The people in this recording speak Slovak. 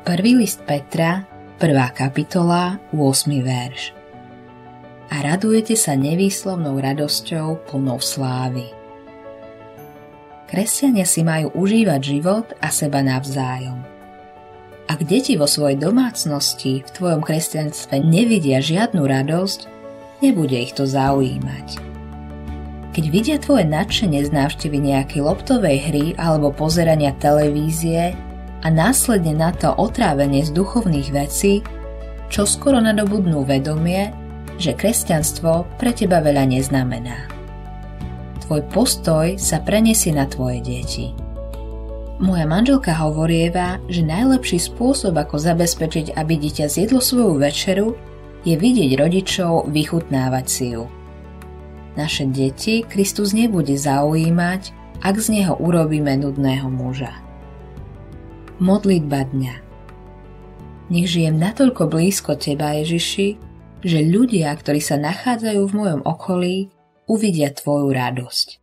Prvý list Petra, 1. kapitola, 8. verš. A radujete sa nevýslovnou radosťou plnou slávy. Kresťania si majú užívať život a seba navzájom. Ak deti vo svojej domácnosti v tvojom kresťanstve nevidia žiadnu radosť, nebude ich to zaujímať. Keď vidia tvoje nadšenie z návštevy nejakej loptovej hry alebo pozerania televízie, a následne na to otrávenie z duchovných vecí, čo skoro nadobudnú vedomie, že kresťanstvo pre teba veľa neznamená. Tvoj postoj sa preniesie na tvoje deti. Moja manželka hovorieva, že najlepší spôsob, ako zabezpečiť, aby dieťa zjedlo svoju večeru, je vidieť rodičov vychutnávať si ju. Naše deti Kristus nebude zaujímať, ak z neho urobíme nudného muža. Modlitba dňa Nech žijem natoľko blízko Teba, Ježiši, že ľudia, ktorí sa nachádzajú v mojom okolí, uvidia Tvoju radosť.